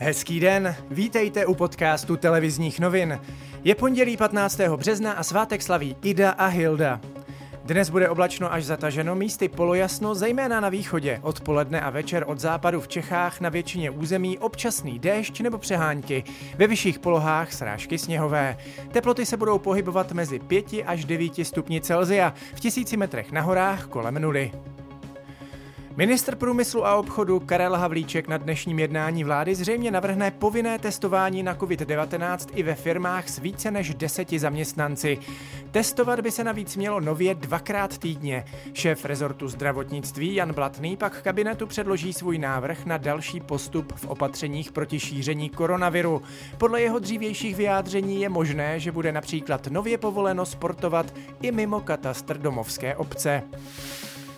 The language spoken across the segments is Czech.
Hezký den, vítejte u podcastu televizních novin. Je pondělí 15. března a svátek slaví Ida a Hilda. Dnes bude oblačno až zataženo, místy polojasno, zejména na východě. Odpoledne a večer od západu v Čechách na většině území občasný déšť nebo přehánky. Ve vyšších polohách srážky sněhové. Teploty se budou pohybovat mezi 5 až 9 stupni Celzia, v tisíci metrech na horách kolem nuly. Ministr průmyslu a obchodu Karel Havlíček na dnešním jednání vlády zřejmě navrhne povinné testování na COVID-19 i ve firmách s více než deseti zaměstnanci. Testovat by se navíc mělo nově dvakrát týdně. Šéf rezortu zdravotnictví Jan Blatný pak kabinetu předloží svůj návrh na další postup v opatřeních proti šíření koronaviru. Podle jeho dřívějších vyjádření je možné, že bude například nově povoleno sportovat i mimo katastr domovské obce.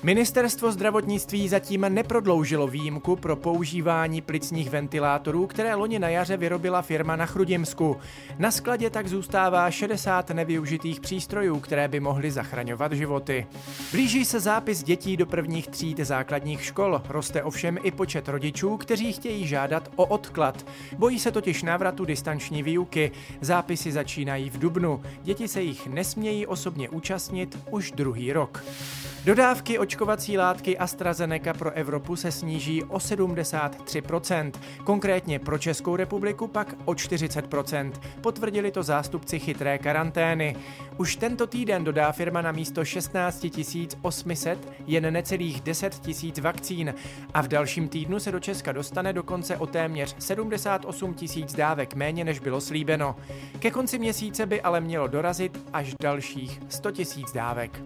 Ministerstvo zdravotnictví zatím neprodloužilo výjimku pro používání plicních ventilátorů, které loni na jaře vyrobila firma na Chrudimsku. Na skladě tak zůstává 60 nevyužitých přístrojů, které by mohly zachraňovat životy. Blíží se zápis dětí do prvních tříd základních škol. Roste ovšem i počet rodičů, kteří chtějí žádat o odklad. Bojí se totiž návratu distanční výuky. Zápisy začínají v dubnu. Děti se jich nesmějí osobně účastnit už druhý rok. Dodávky očkovací látky AstraZeneca pro Evropu se sníží o 73%, konkrétně pro Českou republiku pak o 40%, potvrdili to zástupci chytré karantény. Už tento týden dodá firma na místo 16 800 jen necelých 10 000 vakcín a v dalším týdnu se do Česka dostane dokonce o téměř 78 000 dávek méně, než bylo slíbeno. Ke konci měsíce by ale mělo dorazit až dalších 100 000 dávek.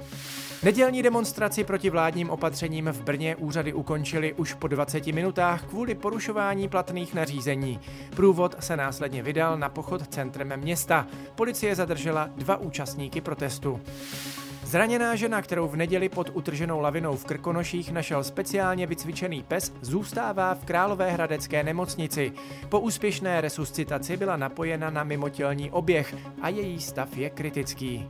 Nedělní demonstraci proti vládním opatřením v Brně úřady ukončily už po 20 minutách kvůli porušování platných nařízení. Průvod se následně vydal na pochod centrem města. Policie zadržela dva účastníky protestu. Zraněná žena, kterou v neděli pod utrženou lavinou v Krkonoších našel speciálně vycvičený pes, zůstává v Královéhradecké nemocnici. Po úspěšné resuscitaci byla napojena na mimotělní oběh a její stav je kritický.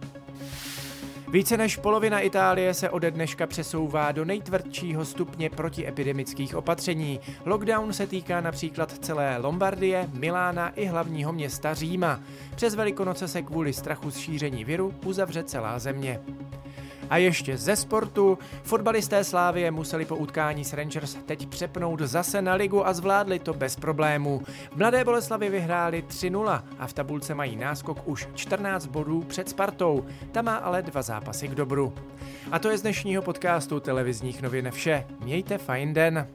Více než polovina Itálie se ode dneška přesouvá do nejtvrdšího stupně protiepidemických opatření. Lockdown se týká například celé Lombardie, Milána i hlavního města Říma. Přes Velikonoce se kvůli strachu z šíření viru uzavře celá země. A ještě ze sportu. Fotbalisté Slávie museli po utkání s Rangers teď přepnout zase na ligu a zvládli to bez problémů. Mladé Boleslavi vyhráli 3-0 a v tabulce mají náskok už 14 bodů před Spartou. Ta má ale dva zápasy k dobru. A to je z dnešního podcastu televizních novin vše. Mějte fajn den.